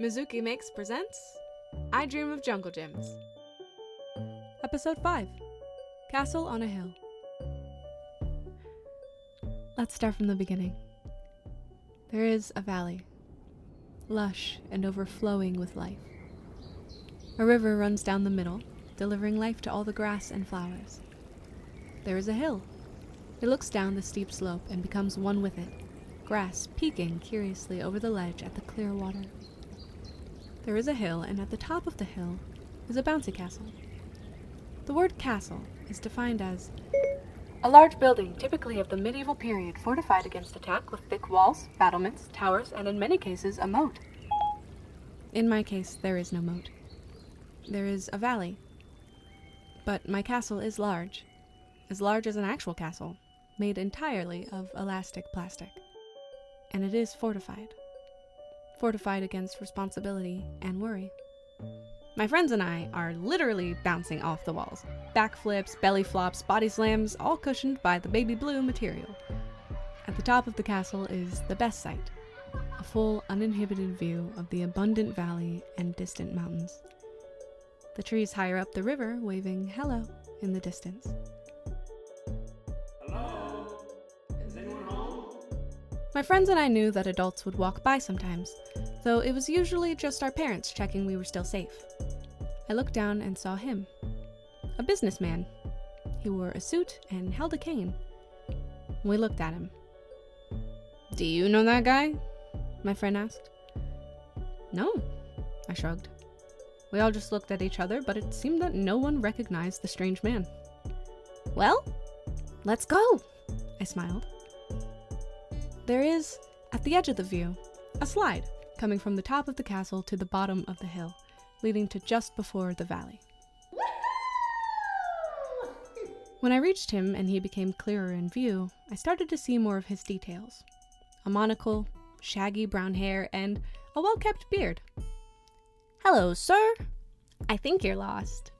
Mizuki Makes presents I Dream of Jungle Gyms. Episode 5 Castle on a Hill. Let's start from the beginning. There is a valley, lush and overflowing with life. A river runs down the middle, delivering life to all the grass and flowers. There is a hill. It looks down the steep slope and becomes one with it, grass peeking curiously over the ledge at the clear water. There is a hill, and at the top of the hill is a bouncy castle. The word castle is defined as a large building, typically of the medieval period, fortified against attack with thick walls, battlements, towers, and in many cases, a moat. In my case, there is no moat. There is a valley. But my castle is large, as large as an actual castle, made entirely of elastic plastic. And it is fortified fortified against responsibility and worry. My friends and I are literally bouncing off the walls. Backflips, belly flops, body slams, all cushioned by the baby blue material. At the top of the castle is the best sight a full, uninhibited view of the abundant valley and distant mountains. The trees higher up the river waving hello in the distance. My friends and I knew that adults would walk by sometimes, though it was usually just our parents checking we were still safe. I looked down and saw him. A businessman. He wore a suit and held a cane. We looked at him. Do you know that guy? My friend asked. No, I shrugged. We all just looked at each other, but it seemed that no one recognized the strange man. Well, let's go, I smiled. There is, at the edge of the view, a slide coming from the top of the castle to the bottom of the hill, leading to just before the valley. When I reached him and he became clearer in view, I started to see more of his details a monocle, shaggy brown hair, and a well kept beard. Hello, sir. I think you're lost.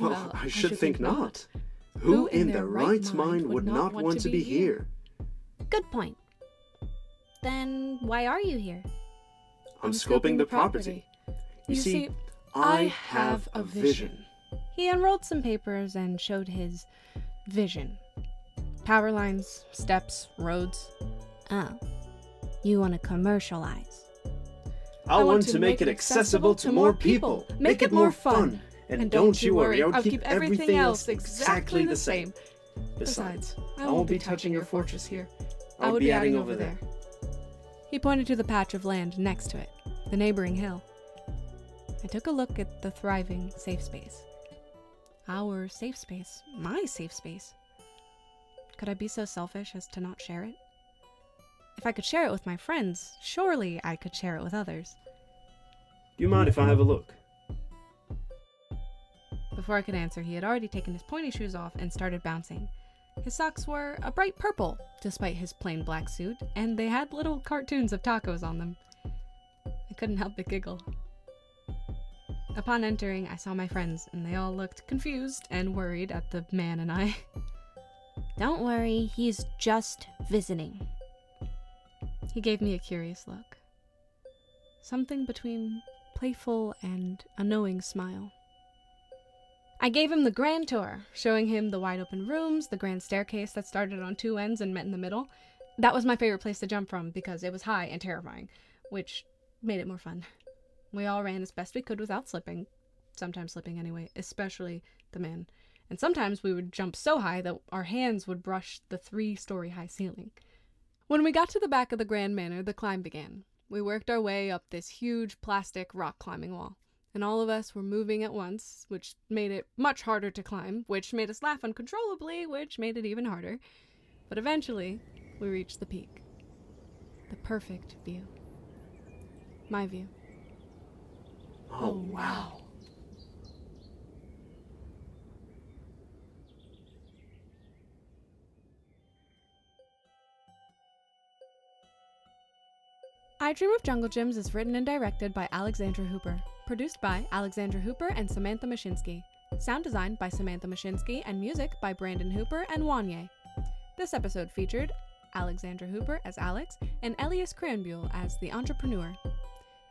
Well, I, should, think, not. Who in their right mind would not want to be here? Good point. Then why are you here? I'm, scoping the property. You, see, I have a vision. He unrolled some papers and showed his vision. Power lines, steps, roads. Oh, you want to commercialize? I, want, to make it accessible to more people, make it more fun. And, don't you worry, I'll keep everything else exactly the same. Besides, I won't be touching your fortress here. I'll be adding over there. He pointed to the patch of land next to it, the neighboring hill. I took a look at the thriving safe space. Our safe space, my safe space. Could I be so selfish as to not share it? If I could share it with my friends, surely I could share it with others. Do you mind if I have a look? Before I could answer, he had already taken his pointy shoes off and started bouncing. His socks were a bright purple, despite his plain black suit, and they had little cartoons of tacos on them. I couldn't help but giggle. Upon entering, I saw my friends, and they all looked confused and worried at the man and I. Don't worry, he's just visiting. He gave me a curious look. Something between playful and a knowing smile. I gave him the grand tour, showing him the wide open rooms, the grand staircase that started on two ends and met in the middle. That was my favorite place to jump from because it was high and terrifying, which made it more fun. We all ran as best we could without slipping, sometimes slipping anyway, especially the man. And sometimes we would jump so high that our hands would brush the three story high ceiling. When we got to the back of the Grand Manor, the climb began. We worked our way up this huge plastic rock climbing wall and all of us were moving at once, which made it much harder to climb, which made us laugh uncontrollably, which made it even harder. But eventually, we reached the peak. The perfect view. My view. Oh, wow. I Dream of Jungle Gyms is written and directed by Alexandra Hooper. Produced by Alexandra Hooper and Samantha Mashinsky. Sound designed by Samantha Mashinsky and music by Brandon Hooper and Wanye. This episode featured Alexandra Hooper as Alex and Elias Cranbuell as the entrepreneur.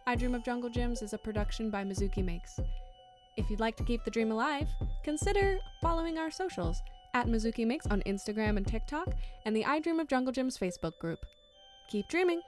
I Dream of Jungle Gyms is a production by Mizuki Makes. If you'd like to keep the dream alive, consider following our socials at Mizuki Makes on Instagram and TikTok and the I Dream of Jungle Gyms Facebook group. Keep dreaming!